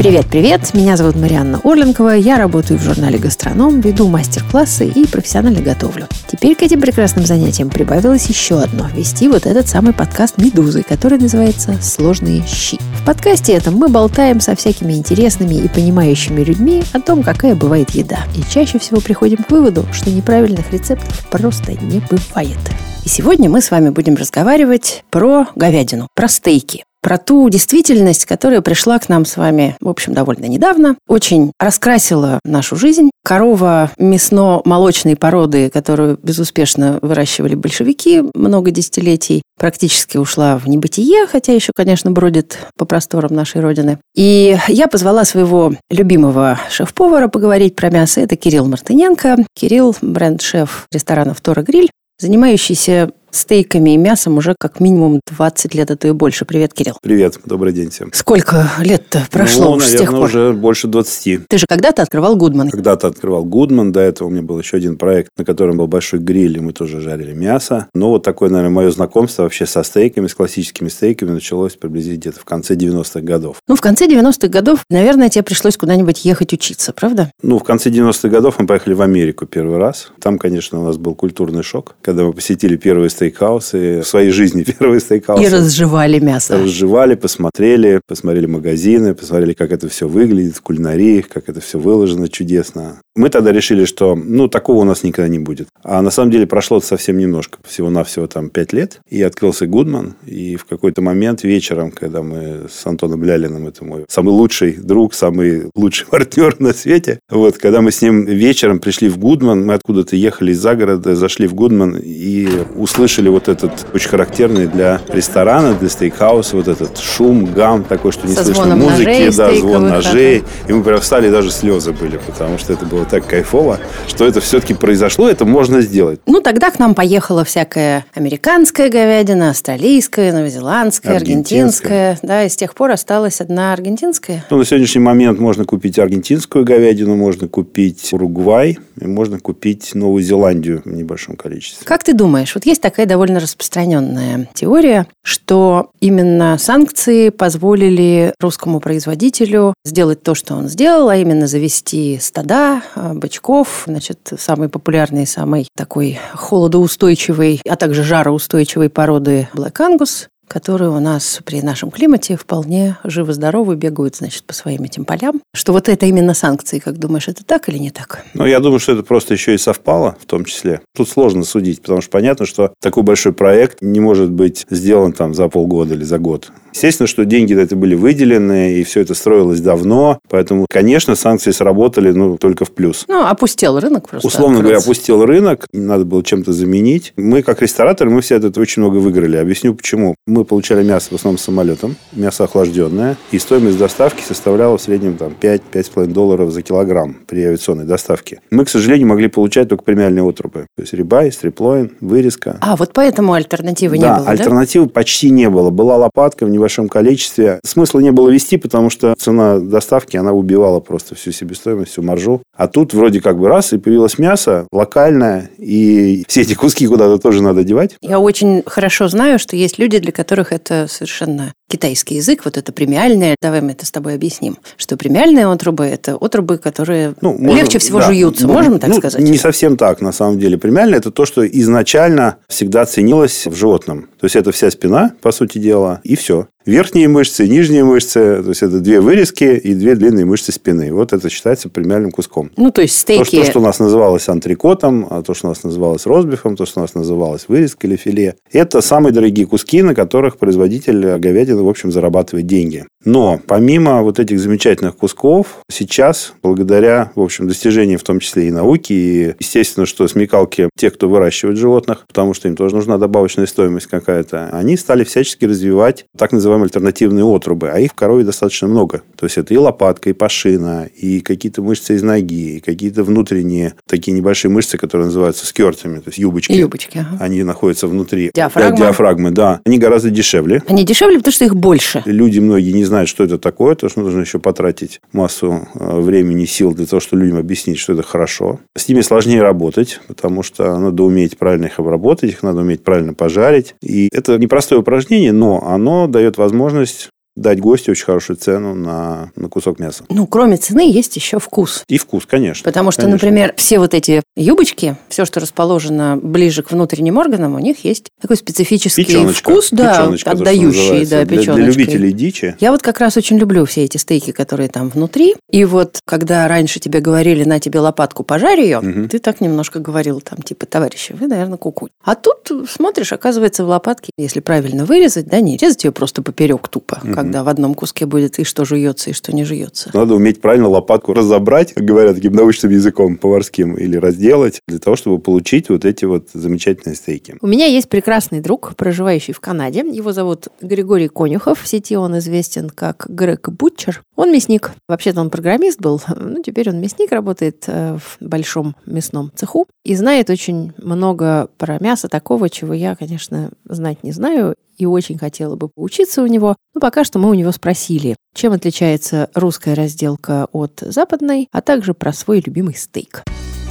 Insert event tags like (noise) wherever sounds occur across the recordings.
Привет-привет, меня зовут Марианна Орленкова, я работаю в журнале «Гастроном», веду мастер-классы и профессионально готовлю. Теперь к этим прекрасным занятиям прибавилось еще одно – вести вот этот самый подкаст «Медузы», который называется «Сложные щи». В подкасте этом мы болтаем со всякими интересными и понимающими людьми о том, какая бывает еда. И чаще всего приходим к выводу, что неправильных рецептов просто не бывает. И сегодня мы с вами будем разговаривать про говядину, про стейки про ту действительность, которая пришла к нам с вами, в общем, довольно недавно, очень раскрасила нашу жизнь. Корова мясно-молочной породы, которую безуспешно выращивали большевики много десятилетий, практически ушла в небытие, хотя еще, конечно, бродит по просторам нашей Родины. И я позвала своего любимого шеф-повара поговорить про мясо. Это Кирилл Мартыненко. Кирилл – бренд-шеф ресторана «Втора Гриль», занимающийся стейками и мясом уже как минимум 20 лет, а то и больше. Привет, Кирилл. Привет, добрый день всем. Сколько лет-то прошло ну, наверное, с тех пор? уже больше 20. Ты же когда-то открывал Гудман. Когда-то открывал Гудман, до этого у меня был еще один проект, на котором был большой гриль, и мы тоже жарили мясо. Но вот такое, наверное, мое знакомство вообще со стейками, с классическими стейками началось приблизительно где-то в конце 90-х годов. Ну, в конце 90-х годов, наверное, тебе пришлось куда-нибудь ехать учиться, правда? Ну, в конце 90-х годов мы поехали в Америку первый раз. Там, конечно, у нас был культурный шок, когда мы посетили первые стейкхаусы, в своей жизни (laughs) первый стейкхаус. И разжевали мясо. Разжевали, посмотрели, посмотрели магазины, посмотрели, как это все выглядит в кулинарии, как это все выложено чудесно. Мы тогда решили, что ну, такого у нас никогда не будет. А на самом деле прошло совсем немножко, всего-навсего там пять лет. И открылся Гудман. И в какой-то момент вечером, когда мы с Антоном Лялиным, это мой самый лучший друг, самый лучший (laughs) партнер на свете, вот, когда мы с ним вечером пришли в Гудман, мы откуда-то ехали из загорода, зашли в Гудман и услышали вот этот очень характерный для ресторана, для стейкхауса, вот этот шум, гам такой, что не Со слышно музыки, ножей да, звон ножей. И мы прям встали, даже слезы были, потому что это было так кайфово, что это все-таки произошло, это можно сделать. Ну, тогда к нам поехала всякая американская говядина, австралийская, новозеландская, Аргентинская. аргентинская. Да, и с тех пор осталась одна аргентинская. Ну, на сегодняшний момент можно купить аргентинскую говядину, можно купить Уругвай, и можно купить Новую Зеландию в небольшом количестве. Как ты думаешь, вот есть такая довольно распространенная теория, что именно санкции позволили русскому производителю сделать то, что он сделал, а именно завести стада бычков, значит, самый популярный, самый такой холодоустойчивый, а также жароустойчивой породы Black Angus, которые у нас при нашем климате вполне живы-здоровы, бегают, значит, по своим этим полям. Что вот это именно санкции, как думаешь, это так или не так? Ну, я думаю, что это просто еще и совпало в том числе. Тут сложно судить, потому что понятно, что такой большой проект не может быть сделан там за полгода или за год. Естественно, что деньги это были выделены, и все это строилось давно. Поэтому, конечно, санкции сработали ну, только в плюс. Ну, опустел рынок просто. Условно открылся. говоря, опустил рынок, надо было чем-то заменить. Мы, как рестораторы, мы все от этого очень много выиграли. Объясню, почему. Мы получали мясо в основном самолетом, мясо охлажденное, и стоимость доставки составляла в среднем там, 5-5,5 долларов за килограмм при авиационной доставке. Мы, к сожалению, могли получать только премиальные отрубы. То есть рибай, стриплоин, вырезка. А, вот поэтому альтернативы да, не было, да? альтернативы почти не было. Была лопатка в небольшом количестве. Смысла не было вести, потому что цена доставки, она убивала просто всю себестоимость, всю маржу. А тут вроде как бы раз, и появилось мясо локальное, и все эти куски куда-то тоже надо девать. Я очень хорошо знаю, что есть люди, для которых это совершенно китайский язык, вот это премиальное. Давай мы это с тобой объясним, что премиальные отрубы – это отрубы, которые Ну, можно- легче всего да. жуются, Ну, можем так ну, сказать? Не совсем так, на самом деле. Премиальное – это то, что изначально всегда ценилось в животном. То есть, это вся спина, по сути дела, и все. Верхние мышцы, нижние мышцы, то есть, это две вырезки и две длинные мышцы спины. Вот это считается премиальным куском. Ну, то есть стейки... что, то, что у нас называлось антрикотом, а то, что у нас называлось розбифом, то, что у нас называлось вырезкой или филе, это самые дорогие куски, на которых производитель говядины, в общем, зарабатывает деньги. Но помимо вот этих замечательных кусков, сейчас, благодаря, в общем, достижениям в том числе и науки, и, естественно, что смекалки тех, кто выращивает животных, потому что им тоже нужна добавочная стоимость какая-то, они стали всячески развивать так называемые альтернативные отрубы, а их в корове достаточно много. То есть, это и лопатка, и пашина, и какие-то мышцы из ноги, и какие-то внутренние такие небольшие мышцы, которые называются скертами, то есть юбочки. Юбочки, ага. Они находятся внутри. Диафрагма. Да, диафрагмы, да. Они гораздо дешевле. Они дешевле, потому что их больше. Люди многие не знают, что это такое, потому что нужно еще потратить массу э, времени, сил для того, чтобы людям объяснить, что это хорошо. С ними сложнее работать, потому что надо уметь правильно их обработать, их надо уметь правильно пожарить. И это непростое упражнение, но оно дает возможность дать гостю очень хорошую цену на, на кусок мяса. Ну, кроме цены, есть еще вкус. И вкус, конечно. Потому что, конечно. например, все вот эти юбочки, все, что расположено ближе к внутренним органам, у них есть такой специфический Печеночка, вкус, да, печеночка, отдающий, да, для, печеночкой. для любителей дичи. Я вот как раз очень люблю все эти стейки, которые там внутри. И вот, когда раньше тебе говорили, на тебе лопатку, пожарь ее, Мгм. ты так немножко говорил, там, типа, товарищи, вы, наверное, куку. А тут смотришь, оказывается, в лопатке, если правильно вырезать, да, не резать ее просто поперек тупо, Мгм. Когда в одном куске будет и что жуется, и что не жуется. Надо уметь правильно лопатку разобрать, как говорят таким научным языком поварским, или разделать, для того, чтобы получить вот эти вот замечательные стейки. У меня есть прекрасный друг, проживающий в Канаде. Его зовут Григорий Конюхов. В сети он известен как Грег Бутчер. Он мясник. Вообще-то он программист был. (laughs) Ну, теперь он мясник, работает э, в большом мясном цеху. И знает очень много про мясо такого, чего я, конечно, знать не знаю. И очень хотела бы поучиться у него. Но пока что мы у него спросили, чем отличается русская разделка от западной, а также про свой любимый стейк.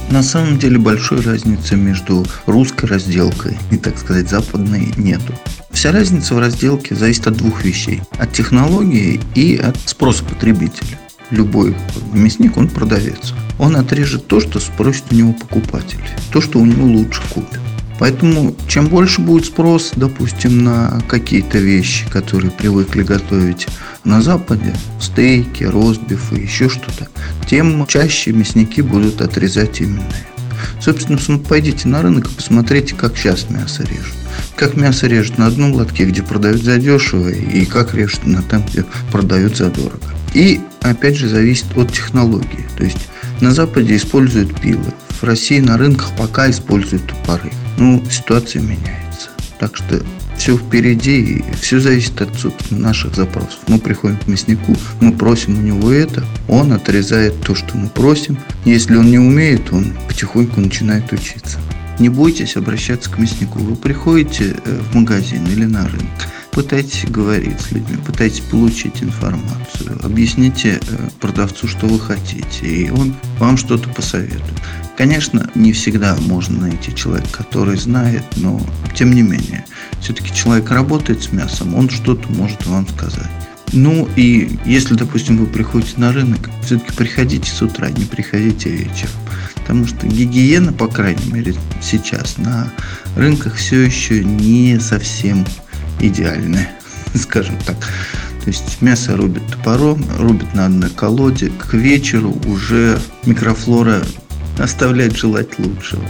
На самом деле большой разницы между русской разделкой и, так сказать, западной нету. Вся разница в разделке зависит от двух вещей. От технологии и от спроса потребителя. Любой мясник, он продавец. Он отрежет то, что спросит у него покупатель. То, что у него лучше купит. Поэтому чем больше будет спрос, допустим, на какие-то вещи, которые привыкли готовить на Западе, стейки, ростбифы, еще что-то, тем чаще мясники будут отрезать именно это. Собственно, пойдите на рынок и посмотрите, как сейчас мясо режут. Как мясо режут на одном лотке, где продают задешево, и как режут на том, где продают задорого. И, опять же, зависит от технологии. То есть, на Западе используют пилы, в России на рынках пока используют топоры. Ну, ситуация меняется. Так что все впереди, и все зависит от наших запросов. Мы приходим к мяснику, мы просим у него это, он отрезает то, что мы просим. Если он не умеет, он потихоньку начинает учиться. Не бойтесь обращаться к мяснику. Вы приходите э, в магазин или на рынок, пытайтесь говорить с людьми, пытайтесь получить информацию, объясните э, продавцу, что вы хотите, и он вам что-то посоветует. Конечно, не всегда можно найти человека, который знает, но тем не менее, все-таки человек работает с мясом, он что-то может вам сказать. Ну и если, допустим, вы приходите на рынок, все-таки приходите с утра, не приходите вечером. Потому что гигиена, по крайней мере, сейчас на рынках все еще не совсем идеальная, (laughs) скажем так. То есть мясо рубят топором, рубят на одной колоде. К вечеру уже микрофлора оставляет желать лучшего.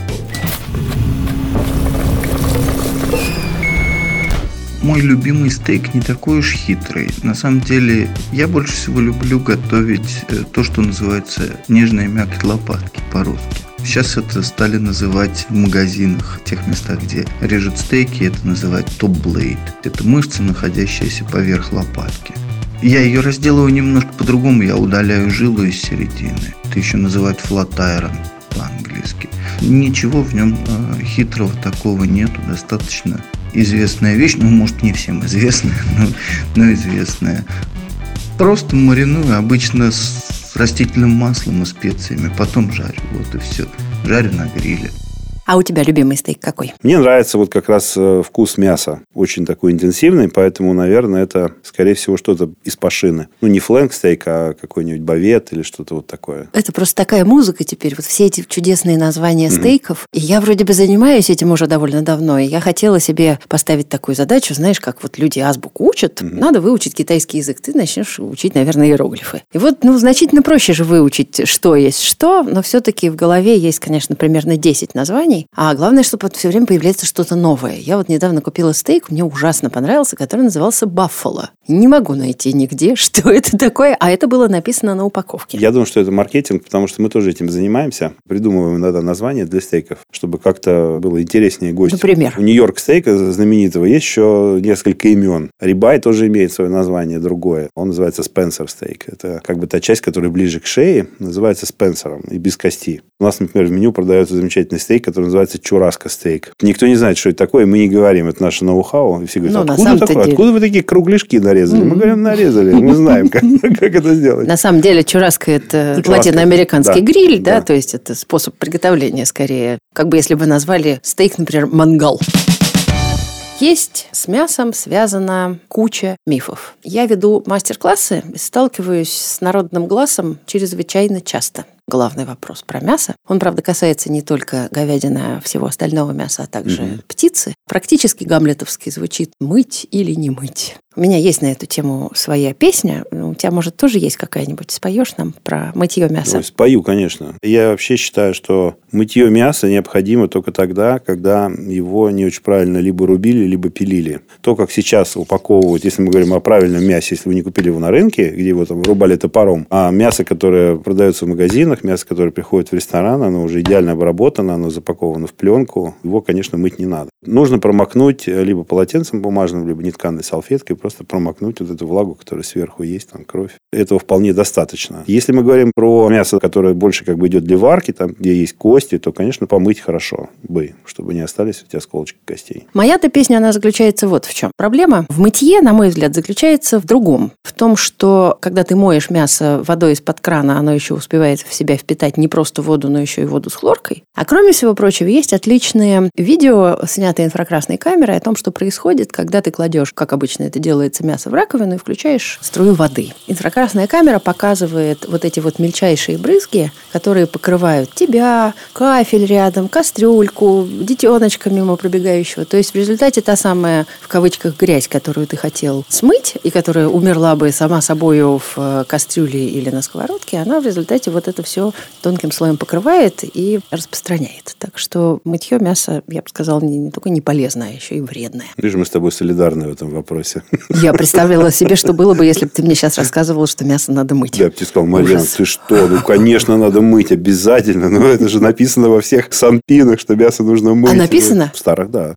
Мой любимый стейк не такой уж хитрый. На самом деле, я больше всего люблю готовить э, то, что называется нежная мякоть лопатки по-русски. Сейчас это стали называть в магазинах, в тех местах, где режут стейки, это называют топ-блейд. Это мышца, находящаяся поверх лопатки. Я ее разделываю немножко по-другому, я удаляю жилу из середины. Это еще называют flat iron по-английски. Ничего в нем э, хитрого такого нету, достаточно известная вещь, ну, может, не всем известная, (laughs) но, но известная. Просто мариную обычно с растительным маслом и специями, потом жарю, вот и все. Жарю на гриле. А у тебя любимый стейк какой? Мне нравится вот как раз э, вкус мяса. Очень такой интенсивный, поэтому, наверное, это, скорее всего, что-то из пашины. Ну, не флэнк стейк, а какой-нибудь бавет или что-то вот такое. Это просто такая музыка теперь, вот все эти чудесные названия стейков. И я вроде бы занимаюсь этим уже довольно давно, и я хотела себе поставить такую задачу, знаешь, как вот люди азбуку учат, надо выучить китайский язык, ты начнешь учить, наверное, иероглифы. И вот, ну, значительно проще же выучить, что есть что, но все-таки в голове есть, конечно, примерно 10 названий, а главное, чтобы все время появляется что-то новое. Я вот недавно купила стейк, мне ужасно понравился, который назывался «Баффало». Не могу найти нигде, (laughs) что это такое, а это было написано на упаковке. Я думаю, что это маркетинг, потому что мы тоже этим занимаемся. Придумываем иногда названия для стейков, чтобы как-то было интереснее гостю. Например? У Нью-Йорк стейка знаменитого есть еще несколько имен. Рибай тоже имеет свое название другое. Он называется Спенсер стейк. Это как бы та часть, которая ближе к шее, называется Спенсером и без кости. У нас, например, в меню продается замечательный стейк, который называется чураско стейк. Никто не знает, что это такое, мы не говорим. Это наше ноу-хау. И все говорят, Ну, откуда такое? деле. Откуда вы такие кругляшки нарезали? Мы говорим, нарезали. Мы знаем, как, (laughs) как это сделать. На самом деле чураско – это латиноамериканский да. гриль, да, Да. то есть это способ приготовления скорее. Как бы если бы назвали стейк, например, мангал. Есть с мясом связана куча мифов. Я веду мастер-классы и сталкиваюсь с народным глазом чрезвычайно часто главный вопрос про мясо. Он, правда, касается не только говядины, а всего остального мяса, а также угу. птицы. Практически гамлетовский звучит «мыть или не мыть». У меня есть на эту тему своя песня. У тебя, может, тоже есть какая-нибудь? Споешь нам про мытье мяса? Ну, спою, конечно. Я вообще считаю, что мытье мяса необходимо только тогда, когда его не очень правильно либо рубили, либо пилили. То, как сейчас упаковывают, если мы говорим о правильном мясе, если вы не купили его на рынке, где его там рубали топором, а мясо, которое продается в магазинах, мясо, которое приходит в ресторан, оно уже идеально обработано, оно запаковано в пленку, его, конечно, мыть не надо. Нужно промокнуть либо полотенцем бумажным, либо нетканной салфеткой, просто промокнуть вот эту влагу, которая сверху есть, там кровь. Этого вполне достаточно. Если мы говорим про мясо, которое больше как бы идет для варки, там, где есть кости, то, конечно, помыть хорошо бы, чтобы не остались у тебя осколочки костей. Моя-то песня, она заключается вот в чем. Проблема в мытье, на мой взгляд, заключается в другом. В том, что когда ты моешь мясо водой из-под крана, оно еще успевает в себя впитать не просто воду, но еще и воду с хлоркой. А кроме всего прочего, есть отличные видео, снятые инфракрасной камерой, о том, что происходит, когда ты кладешь, как обычно это делается, делается мясо в раковину и включаешь струю воды. Инфракрасная камера показывает вот эти вот мельчайшие брызги, которые покрывают тебя, кафель рядом, кастрюльку, детеночка мимо пробегающего. То есть в результате та самая, в кавычках, грязь, которую ты хотел смыть и которая умерла бы сама собою в э, кастрюле или на сковородке, она в результате вот это все тонким слоем покрывает и распространяет. Так что мытье мяса, я бы сказала, не, не только не полезное, а еще и вредное. Вижу, мы с тобой солидарны в этом вопросе. (laughs) Я (laughs) представляла себе, что было бы, если бы ты мне сейчас рассказывал, что мясо надо мыть. Да, я бы тебе сказал, Марьяна, ты что? Ну, конечно, надо мыть, обязательно. Но это же написано во всех санпинах, что мясо нужно мыть. А написано? В старых, да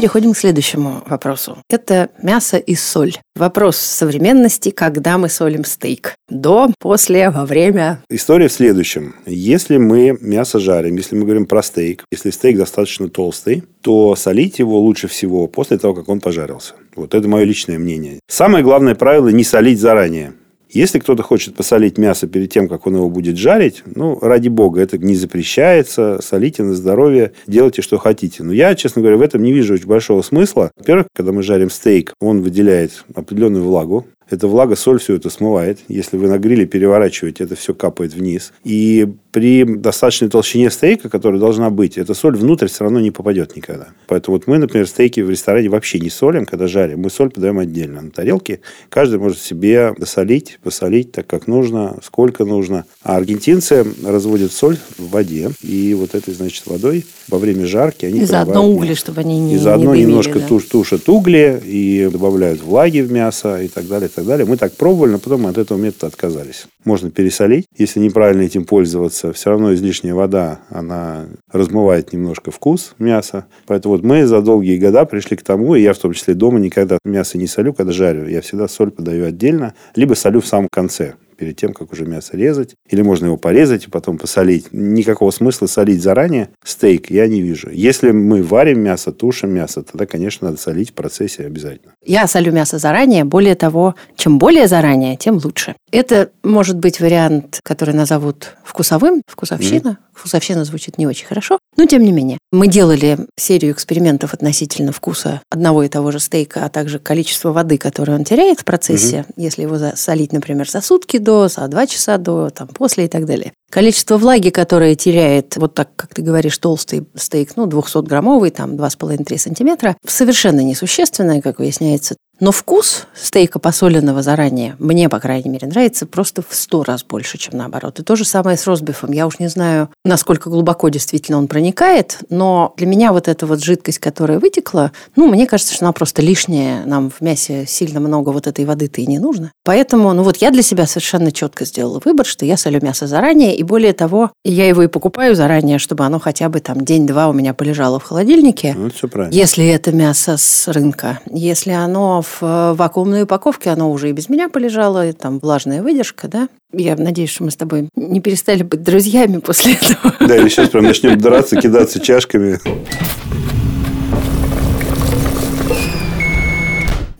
переходим к следующему вопросу. Это мясо и соль. Вопрос современности, когда мы солим стейк. До, после, во время. История в следующем. Если мы мясо жарим, если мы говорим про стейк, если стейк достаточно толстый, то солить его лучше всего после того, как он пожарился. Вот это мое личное мнение. Самое главное правило – не солить заранее. Если кто-то хочет посолить мясо перед тем, как он его будет жарить, ну, ради бога, это не запрещается. Солите на здоровье, делайте, что хотите. Но я, честно говоря, в этом не вижу очень большого смысла. Во-первых, когда мы жарим стейк, он выделяет определенную влагу. Эта влага, соль все это смывает. Если вы на гриле переворачиваете, это все капает вниз. И при достаточной толщине стейка, которая должна быть, эта соль внутрь все равно не попадет никогда. Поэтому вот мы, например, стейки в ресторане вообще не солим, когда жарим. Мы соль подаем отдельно на тарелке. Каждый может себе досолить, посолить так, как нужно, сколько нужно. А аргентинцы разводят соль в воде. И вот этой, значит, водой во время жарки они И заодно угли, чтобы они не И заодно не дымили, немножко да. туш, тушат угли и добавляют влаги в мясо и так далее, так далее. Мы так пробовали, но потом от этого метода отказались. Можно пересолить, если неправильно этим пользоваться все равно излишняя вода, она размывает немножко вкус мяса. Поэтому вот мы за долгие года пришли к тому, и я в том числе дома никогда мясо не солю, когда жарю. Я всегда соль подаю отдельно, либо солю в самом конце перед тем, как уже мясо резать. Или можно его порезать и потом посолить. Никакого смысла солить заранее стейк я не вижу. Если мы варим мясо, тушим мясо, тогда, конечно, надо солить в процессе обязательно. Я солю мясо заранее. Более того, чем более заранее, тем лучше. Это может быть вариант, который назовут вкусовым, вкусовщина. Mm-hmm. Вкусовщина звучит не очень хорошо, но тем не менее. Мы делали серию экспериментов относительно вкуса одного и того же стейка, а также количества воды, которую он теряет в процессе, угу. если его солить, например, за сутки до, за два часа до, там, после и так далее. Количество влаги, которое теряет, вот так, как ты говоришговоришь, толстый стейк, ну, 200-граммовый, там, 2,5-3 сантиметра, совершенно несущественное, как выясняется. Но вкус стейка посоленного заранее, мне, по крайней мере, нравится просто в сто раз больше, чем наоборот. И то же самое с ростбифом. Я уж не знаю, насколько глубоко действительно он проникает, но для меня вот эта вот жидкость, которая вытекла, ну, мне кажется, что она просто лишняя. Нам в мясе сильно много вот этой воды-то и не нужно. Поэтому, ну вот я для себя совершенно четко сделала выбор, что я солю мясо заранее, и более того, я его и покупаю заранее, чтобы оно хотя бы там день-два у меня полежало в холодильнике. Ну, все правильно. Если это мясо с рынка. Если оно в э, вакуумной упаковке, оно уже и без меня полежало, и там влажная выдержка, да. Я надеюсь, что мы с тобой не перестали быть друзьями после этого. Да, или сейчас прям начнем драться, кидаться чашками.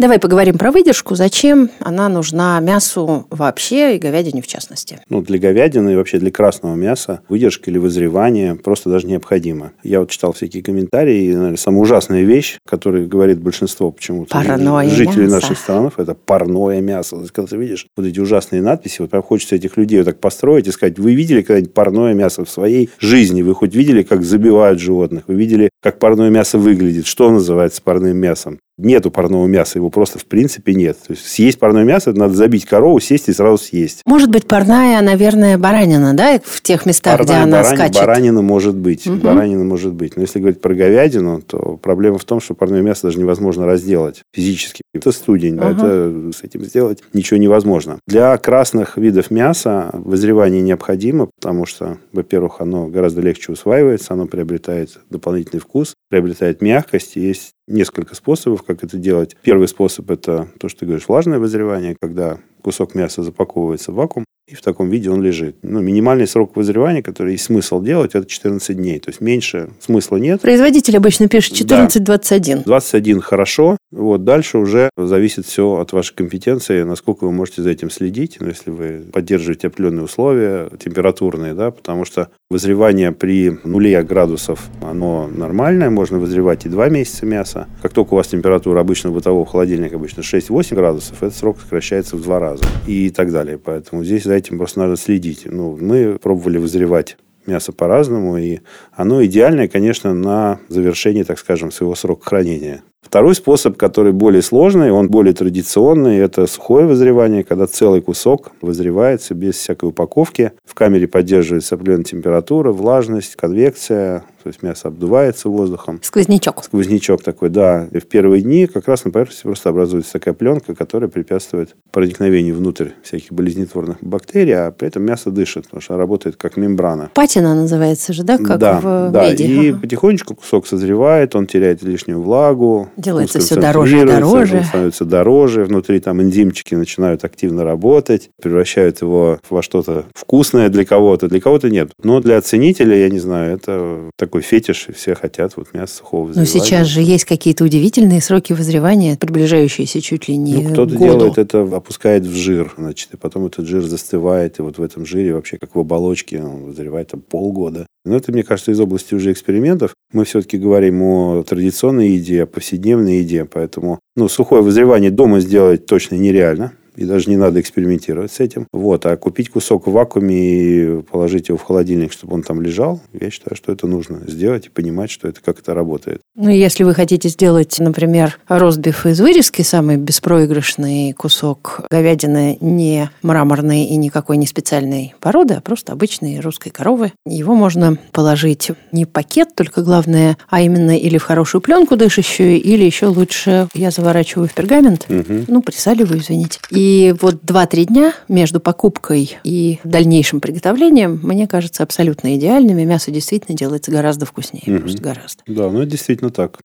Давай поговорим про выдержку. Зачем она нужна мясу вообще и говядине в частности? Ну, для говядины и вообще для красного мяса выдержка или вызревание просто даже необходимо. Я вот читал всякие комментарии, и, наверное, самая ужасная вещь, которую говорит большинство почему-то Парное жителей мясо. наших странах, это парное мясо. Когда ты видишь вот эти ужасные надписи, вот прям хочется этих людей вот так построить и сказать, вы видели когда-нибудь парное мясо в своей жизни? Вы хоть видели, как забивают животных? Вы видели, как парное мясо выглядит? Что называется парным мясом? Нету парного мяса, его просто в принципе нет. То есть съесть парное мясо, это надо забить корову, сесть и сразу съесть. Может быть, парная, наверное, баранина, да, в тех местах, где Парная она барани- скачет? Баранина может быть. Мгм. Баранина может быть. Но если говорить про говядину, то проблема в том, что парное мясо даже невозможно разделать физически. Это студень, а Ага. это с этим сделать ничего невозможно. Для красных видов мяса вызревание необходимо, потому что, во-первых, оно гораздо легче усваивается, оно приобретает дополнительный вкус, приобретает мягкость. Есть несколько способов, как это делать. Первый способ – это то, что ты говоришь, влажное вызревание, когда кусок мяса запаковывается в вакуум, и в таком виде он лежит. Ну, минимальный срок вызревания, который есть смысл делать, это 14 дней. То есть меньше смысла нет. Производитель обычно пишет Да. 14-21. 21 хорошо. Вот дальше уже зависит все от вашей компетенции, насколько вы можете за этим следить. Ну, если вы поддерживаете определенные условия температурные, да, потому что вызревание при нуле градусов, оно нормальное, можно вызревать и 2 месяца мяса. Как только у вас температура обычно бытового холодильника обычно 6-8 градусов, этот срок сокращается в два раза и так далее. Поэтому здесь за этим просто надо следить. Ну, мы пробовали вызревать мясо по-разному, и оно идеальное, конечно, на завершении, так скажем, своего срока хранения. Второй способ, который более сложный, он более традиционный, это сухое вызревание, когда целый кусок вызревается без всякой упаковки. В камере поддерживается определенная температура, влажность, конвекция, то есть мясо обдувается воздухом. Сквознячок. Сквознячок такой, да. И в первые дни как раз на поверхности просто образуется такая пленка, которая препятствует проникновению внутрь всяких болезнетворных бактерий, а при этом мясо дышит, потому что работает как мембрана. Патина называется же, да, как да, в да. меди. И Ага. потихонечку кусок созревает, он теряет лишнюю влагу. Делается всё дороже и дороже. Он становится дороже, внутри там энзимчики начинают активно работать, превращают его во что-то вкусное для кого-то, для кого-то нет. Но для ценителя, я не знаю, это такой фетиш, и все хотят вот мясо сухого Но вызревания. сейчас же есть какие-то удивительные сроки вызревания, приближающиеся чуть ли не Ну, кто-то делает это, опускает в жир, значит, и потом этот жир застывает, и вот в этом жире вообще как в оболочке он вызревает там полгода. Но это, мне кажется, из области уже экспериментов. Мы все-таки говорим о традиционной еде, о повседневной еде, поэтому ну, сухое вызревание дома сделать точно нереально. И даже не надо экспериментировать с этим. Вот. А купить кусок в вакууме и положить его в холодильник, чтобы он там лежал, я считаю, что это нужно сделать и понимать, что это, как это работает. Ну, если вы хотите сделать, например, ростбиф из вырезки, самый беспроигрышный кусок говядины, не мраморный и никакой не специальной породы, а просто обычной русской коровы, его можно положить не в пакет, только главное, а именно или в хорошую пленку дышащую, или еще лучше я заворачиваю в пергамент, Мгм. ну, присаливаю, извините. И вот 2-3 дня между покупкой и дальнейшим приготовлением, мне кажется, абсолютно идеальными. Мясо действительно делается гораздо вкуснее, Мгм. просто гораздо. Да, ну действительно так.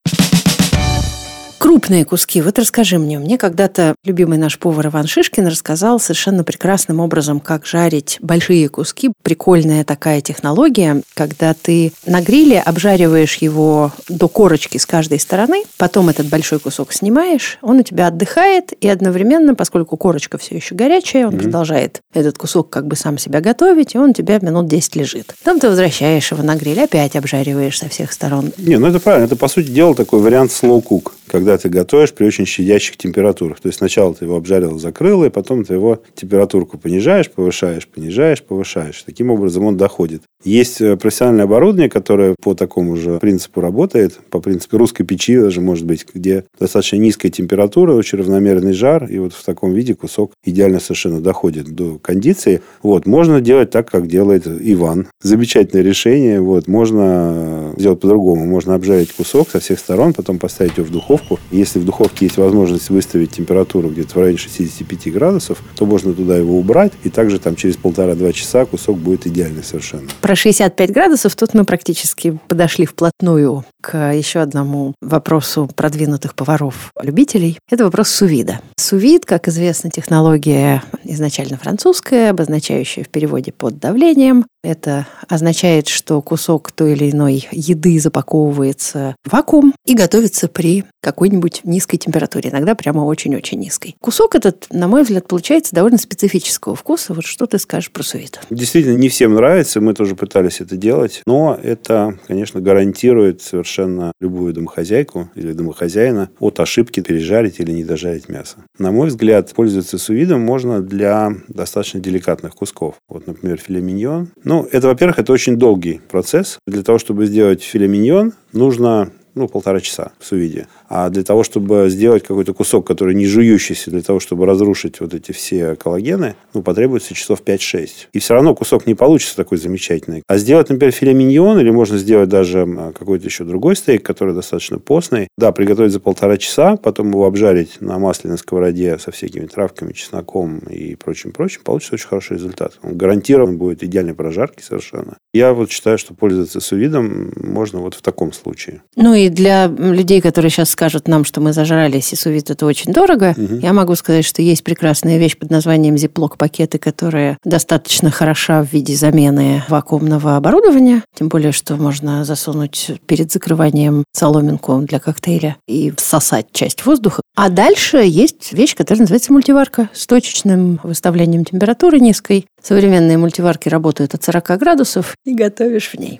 Крупные куски. Вот расскажи мне. Мне когда-то любимый наш повар Иван Шишкин рассказал совершенно прекрасным образом, как жарить большие куски. Прикольная такая технология, когда ты на гриле обжариваешь его до корочки с каждой стороны, потом этот большой кусок снимаешь, он у тебя отдыхает, и одновременно, поскольку корочка все еще горячая, он продолжает этот кусок как бы сам себя готовить, и он у тебя минут 10 лежит. Потом ты возвращаешь его на гриль, опять обжариваешь со всех сторон. Не, ну это правильно. Это, по сути дела, такой вариант slow cook, когда ты готовишь при очень щадящих температурах. То есть сначала ты его обжарил, закрыл, и потом ты его температурку понижаешь, повышаешь, понижаешь, повышаешь. Таким образом он доходит. Есть э, профессиональное оборудование, которое по такому же принципу работает, по принципу русской печи даже, может быть, где достаточно низкая температура, очень равномерный жар, и вот в таком виде кусок идеально совершенно доходит до кондиции. Вот, можно делать так, как делает Иван. Замечательное решение. Вот, можно сделать по-другому. Можно обжарить кусок со всех сторон, потом поставить его в духовку. Если в духовке есть возможность выставить температуру где-то в районе 65 градусов, то можно туда его убрать, и также там через полтора-два часа кусок будет идеальный совершенно. Про 65 градусов тут мы практически подошли вплотную к еще одному вопросу продвинутых поваров-любителей. Это вопрос сувида. Сувид, как известно, технология изначально французская, обозначающая в переводе под давлением. Это означает, что кусок той или иной еды запаковывается в вакуум и готовится при какой-нибудь низкой температуре, иногда прямо очень-очень низкой. Кусок этот, на мой взгляд, получается довольно специфического вкуса. Вот что ты скажешь про сувид? Действительно, не всем нравится, мы тоже пытались это делать, но это, конечно, гарантирует совершенно любую домохозяйку или домохозяина от ошибки пережарить или не дожарить мясо. На мой взгляд, пользоваться сувидом можно для достаточно деликатных кусков. Вот, например, филе миньон. Ну, это, во-первых, это очень долгий процесс. Для того, чтобы сделать филе миньон, нужно ну, полтора часа в сувиде. А для того, чтобы сделать какой-то кусок, который не жующийся, для того, чтобы разрушить вот эти все коллагены, ну, потребуется часов 5-6. И все равно кусок не получится такой замечательный. А сделать, например, филе миньон, или можно сделать даже какой-то еще другой стейк, который достаточно постный, да, приготовить за полтора часа, потом его обжарить на масляной сковороде со всякими травками, чесноком и прочим-прочим, получится очень хороший результат. Он гарантированно будет идеальной прожарки совершенно. Я вот считаю, что пользоваться сувидом можно вот в таком случае. Ну и для людей, которые сейчас скажут нам, что мы зажрались, и сувид это очень дорого, угу. я могу сказать, что есть прекрасная вещь под названием зиплок-пакеты, которая достаточно хороша в виде замены вакуумного оборудования. Тем более, что можно засунуть перед закрыванием соломинку для коктейля и всосать часть воздуха. А дальше есть вещь, которая называется мультиварка с точечным выставлением температуры низкой. Современные мультиварки работают от 40 градусов и готовишь в ней.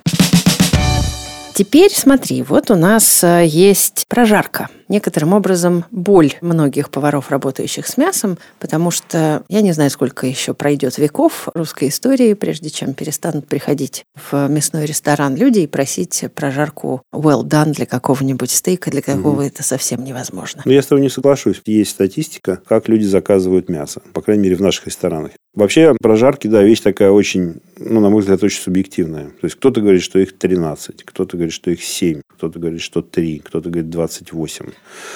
Теперь смотри, вот у нас э, есть прожарка. Некоторым образом боль многих поваров, работающих с мясом, потому что я не знаю, сколько еще пройдет веков русской истории, прежде чем перестанут приходить в мясной ресторан люди и просить прожарку well done для какого-нибудь стейка, для какого mm это совсем невозможно. Но ну, я с тобой не соглашусь. Есть статистика, как люди заказывают мясо, по крайней мере, в наших ресторанах. Вообще, прожарки, да, вещь такая очень, ну, на мой взгляд, очень субъективная. То есть, кто-то говорит, что их 13, кто-то говорит, что их 7, кто-то говорит, что 3, кто-то говорит 28.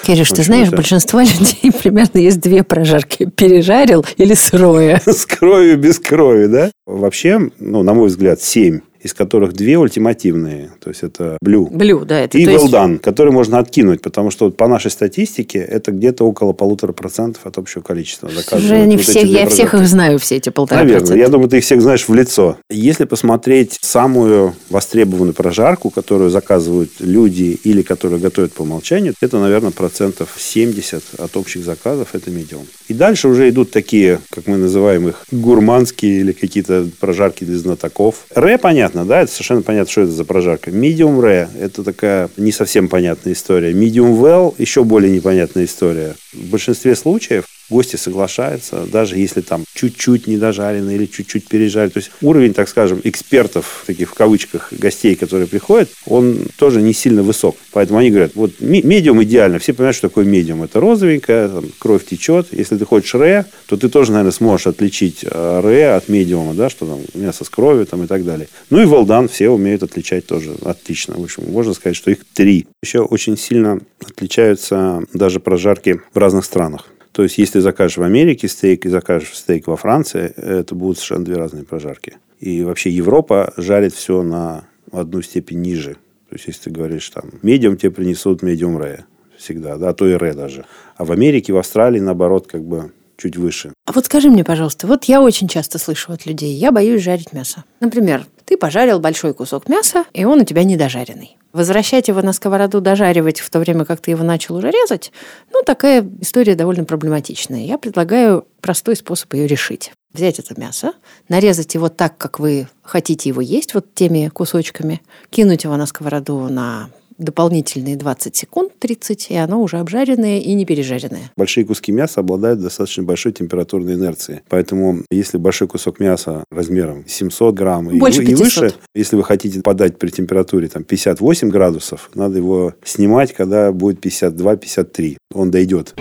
Кириш, ты знаешь, это... большинство (laughs) людей примерно есть две прожарки. Пережарил или сырое? (laughs) С кровью, без крови, да? Вообще, ну, на мой взгляд, 7 из которых две ультимативные. То есть, это Blue. Blue, да. Это, и Well есть... Done, который можно откинуть, потому что вот по нашей статистике это где-то около полутора процентов от общего количества заказов. Уже не вот всех, я всех их знаю, все эти полтора Наверное. Процента. Я думаю, ты их всех знаешь в лицо. Если посмотреть самую востребованную прожарку, которую заказывают люди или которую готовят по умолчанию, это, наверное, процентов 70 от общих заказов это медиум. И дальше уже идут такие, как мы называем их, гурманские или какие-то прожарки для знатоков. Ре, понятно, понятно, да, это совершенно понятно, что это за прожарка. Medium rare – это такая не совсем понятная история. Medium well – еще более непонятная история. В большинстве случаев гости соглашаются, даже если там чуть-чуть недожарено или чуть-чуть пережарено. То есть уровень, так скажем, экспертов, таких в кавычках, гостей, которые приходят, он тоже не сильно высок. Поэтому они говорят, вот медиум идеально. Все понимают, что такое медиум. Это розовенькая, там, кровь течет. Если ты хочешь ре, то ты тоже, наверное, сможешь отличить э, ре от медиума, да, что там мясо с кровью там, и так далее. Ну и волдан все умеют отличать тоже отлично. В общем, можно сказать, что их три. Еще очень сильно отличаются даже прожарки в разных странах. То есть, если закажешь в Америке стейк и закажешь стейк во Франции, это будут совершенно две разные прожарки. И вообще Европа жарит все на одну степень ниже. То есть, если ты говоришь, там, медиум тебе принесут медиум ре всегда, да, а то и ре даже. А в Америке, в Австралии, наоборот, как бы чуть выше. А вот скажи мне, пожалуйста, вот я очень часто слышу от людей, я боюсь жарить мясо. Например, ты пожарил большой кусок мяса, и он у тебя недожаренный. Возвращать его на сковороду, дожаривать в то время, как ты его начал уже резать, ну, такая история довольно проблематичная. Я предлагаю простой способ ее решить. Взять это мясо, нарезать его так, как вы хотите его есть, вот теми кусочками, кинуть его на сковороду на дополнительные 20 секунд, 30, и оно уже обжаренное и не пережаренное. Большие куски мяса обладают достаточно большой температурной инерцией. Поэтому, если большой кусок мяса размером 700 грамм Больше и, и выше, если вы хотите подать при температуре там, 58 градусов, надо его снимать, когда будет 52-53. Он дойдет.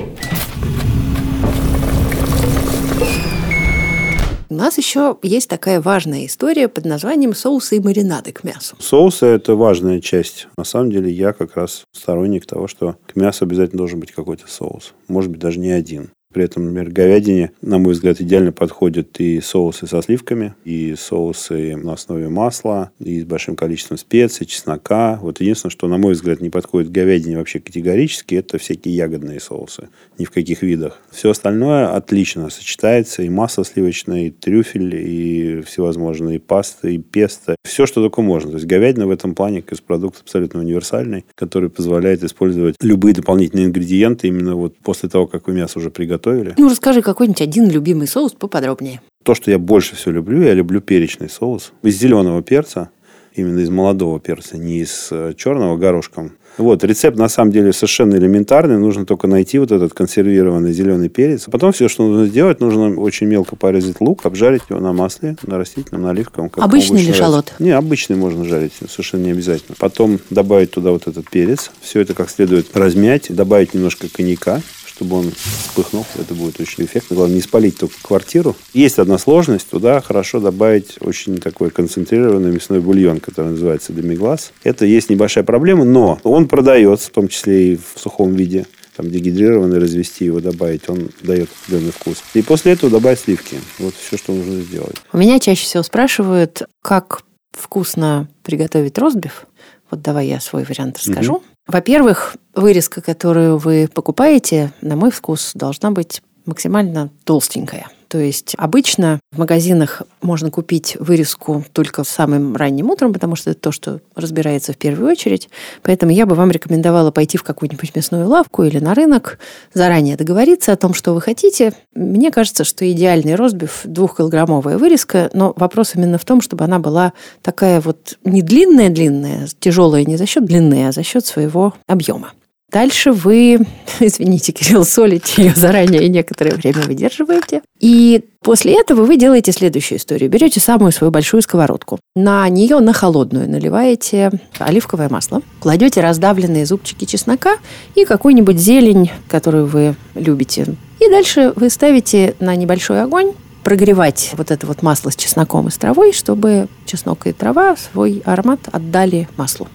Нас еще есть такая важная история под названием соусы и маринады к мясу. Соусы – это важная часть. На самом деле я как раз сторонник того, что к мясу обязательно должен быть какой-то соус. Может быть, даже не один. При этом, например, говядине, на мой взгляд, идеально подходят и соусы со сливками, и соусы на основе масла, и с большим количеством специй, чеснока. Вот единственное, что, на мой взгляд, не подходит говядине вообще категорически, это всякие ягодные соусы. Ни в каких видах. Все остальное отлично сочетается. И масло сливочное, и трюфель, и всевозможные пасты, и песто. Все, что только можно. То есть говядина в этом плане как продукт абсолютно универсальный, который позволяет использовать любые дополнительные ингредиенты именно вот после того, как вы мясо уже приготовили готовили. Ну, расскажи какой-нибудь один любимый соус поподробнее. То, что я больше всего люблю, я люблю перечный соус. Из зеленого перца, именно из молодого перца, не из э, черного горошком. Вот, рецепт на самом деле совершенно элементарный. Нужно только найти вот этот консервированный зеленый перец. Потом все, что нужно сделать, нужно очень мелко порезать лук, обжарить его на масле, на растительном, на оливковом. Обычный или шалот? Не, обычный можно жарить, совершенно не обязательно. Потом добавить туда вот этот перец. Все это как следует размять, добавить немножко коньяка чтобы он вспыхнул. Это будет очень эффектно. Главное, не спалить только квартиру. Есть одна сложность. Туда хорошо добавить очень такой концентрированный мясной бульон, который называется демиглаз. Это есть небольшая проблема, но он продается, в том числе и в сухом виде там дегидрированный, развести его, добавить, он дает определенный вкус. И после этого добавить сливки. Вот все, что нужно сделать. У меня чаще всего спрашивают, как вкусно приготовить ростбиф. Вот давай я свой вариант расскажу. Угу. Во-первых, вырезка, которую вы покупаете, на мой вкус, должна быть максимально толстенькая. То есть обычно в магазинах можно купить вырезку только самым ранним утром, потому что это то, что разбирается в первую очередь. Поэтому я бы вам рекомендовала пойти в какую-нибудь мясную лавку или на рынок, заранее договориться о том, что вы хотите. Мне кажется, что идеальный розбив – двухкилограммовая вырезка, но вопрос именно в том, чтобы она была такая вот не длинная-длинная, тяжелая не за счет длины, а за счет своего объема. Дальше вы, (laughs) извините, Кирилл, солите ее заранее и некоторое время выдерживаете. И после этого вы делаете следующую историю. Берете самую свою большую сковородку. На нее, на холодную, наливаете оливковое масло. Кладете раздавленные зубчики чеснока и какую-нибудь зелень, которую вы любите. И дальше вы ставите на небольшой огонь прогревать вот это вот масло с чесноком и с травой, чтобы чеснок и трава свой аромат отдали маслу.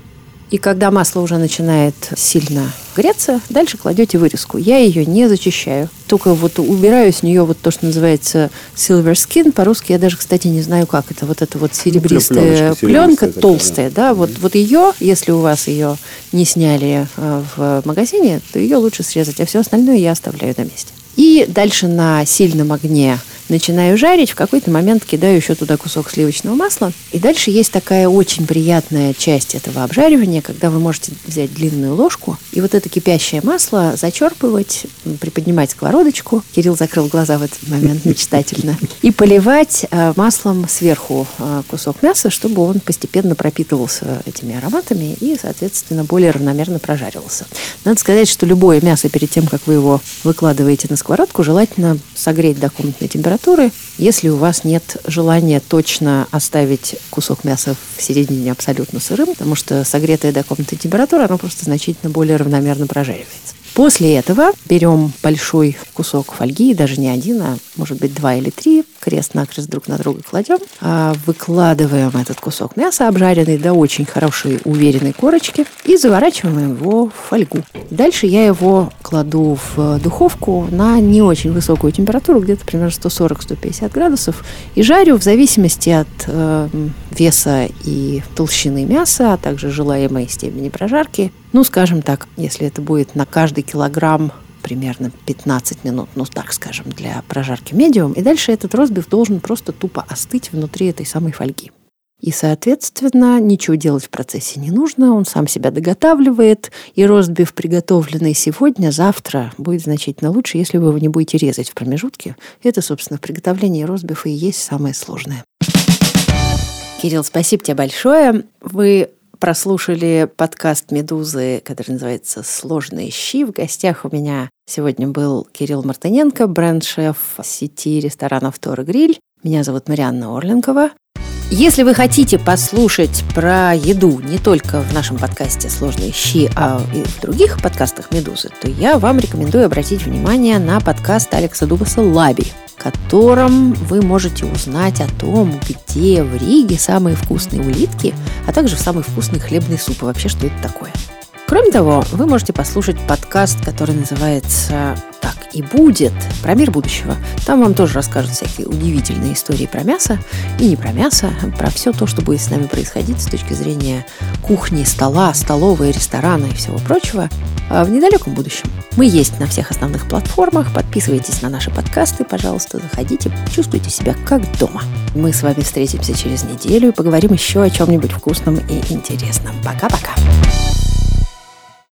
И когда масло уже начинает сильно греться, дальше кладете вырезку. Я ее не зачищаю. Только вот убираю с нее вот то, что называется silver skin. По-русски я даже, кстати, не знаю, как это. Вот это вот серебристая ну, пленка, толстая, да. Вот, вот ее, если у вас ее не сняли э, в магазине, то ее лучше срезать, а все остальное я оставляю на месте. И дальше на сильном огне начинаю жарить, в какой-то момент кидаю еще туда кусок сливочного масла. И дальше есть такая очень приятная часть этого обжаривания, когда вы можете взять длинную ложку и вот это кипящее масло зачерпывать, приподнимать сковородочку. Кирилл закрыл глаза в этот момент мечтательно. И поливать э, маслом сверху э, кусок мяса, чтобы он постепенно пропитывался этими ароматами и, соответственно, более равномерно прожаривался. Надо сказать, что любое мясо перед тем, как вы его выкладываете на сковородку, желательно согреть до комнатной температуры температуры. Если у вас нет желания точно оставить кусок мяса в середине абсолютно сырым, потому что согретая до комнатной температуры, оно просто значительно более равномерно прожаривается. После этого берем большой кусок фольги, даже не один, а может быть два или три, крест-накрест друг на друга кладем, а выкладываем этот кусок мяса, обжаренный до очень хорошей уверенной корочки, и заворачиваем его в фольгу. Дальше я его кладу в духовку на не очень высокую температуру, где-то примерно 140-150 градусов, и жарю в зависимости от э, веса и толщины мяса, а также желаемой степени прожарки. Ну, скажем так, если это будет на каждый килограмм примерно 15 минут, ну так скажем, для прожарки медиум. И дальше этот розбив должен просто тупо остыть внутри этой самой фольги. И, соответственно, ничего делать в процессе не нужно, он сам себя доготавливает, и ростбиф, приготовленный сегодня, завтра будет значительно лучше, если вы его не будете резать в промежутке. Это, собственно, в приготовлении и есть самое сложное. Кирилл, спасибо тебе большое. Вы прослушали подкаст «Медузы», который называется «Сложные щи». В гостях у меня сегодня был Кирилл Мартыненко, бренд-шеф сети ресторанов «Тор Гриль». Меня зовут Марианна Орленкова. Если вы хотите послушать про еду не только в нашем подкасте «Сложные щи», а и в других подкастах «Медузы», то я вам рекомендую обратить внимание на подкаст Алекса Дубаса «Лаби», в котором вы можете узнать о том, где в Риге самые вкусные улитки, а также самый вкусный хлебный суп и вообще, что это такое. Кроме того, вы можете послушать подкаст, который называется «Так и будет» про мир будущего. Там вам тоже расскажут всякие удивительные истории про мясо и не про мясо, а про все то, что будет с нами происходить с точки зрения кухни, стола, столовой, ресторана и всего прочего а в недалеком будущем. Мы есть на всех основных платформах. Подписывайтесь на наши подкасты, пожалуйста, заходите, чувствуйте себя как дома. Мы с вами встретимся через неделю и поговорим еще о чем-нибудь вкусном и интересном. Пока-пока.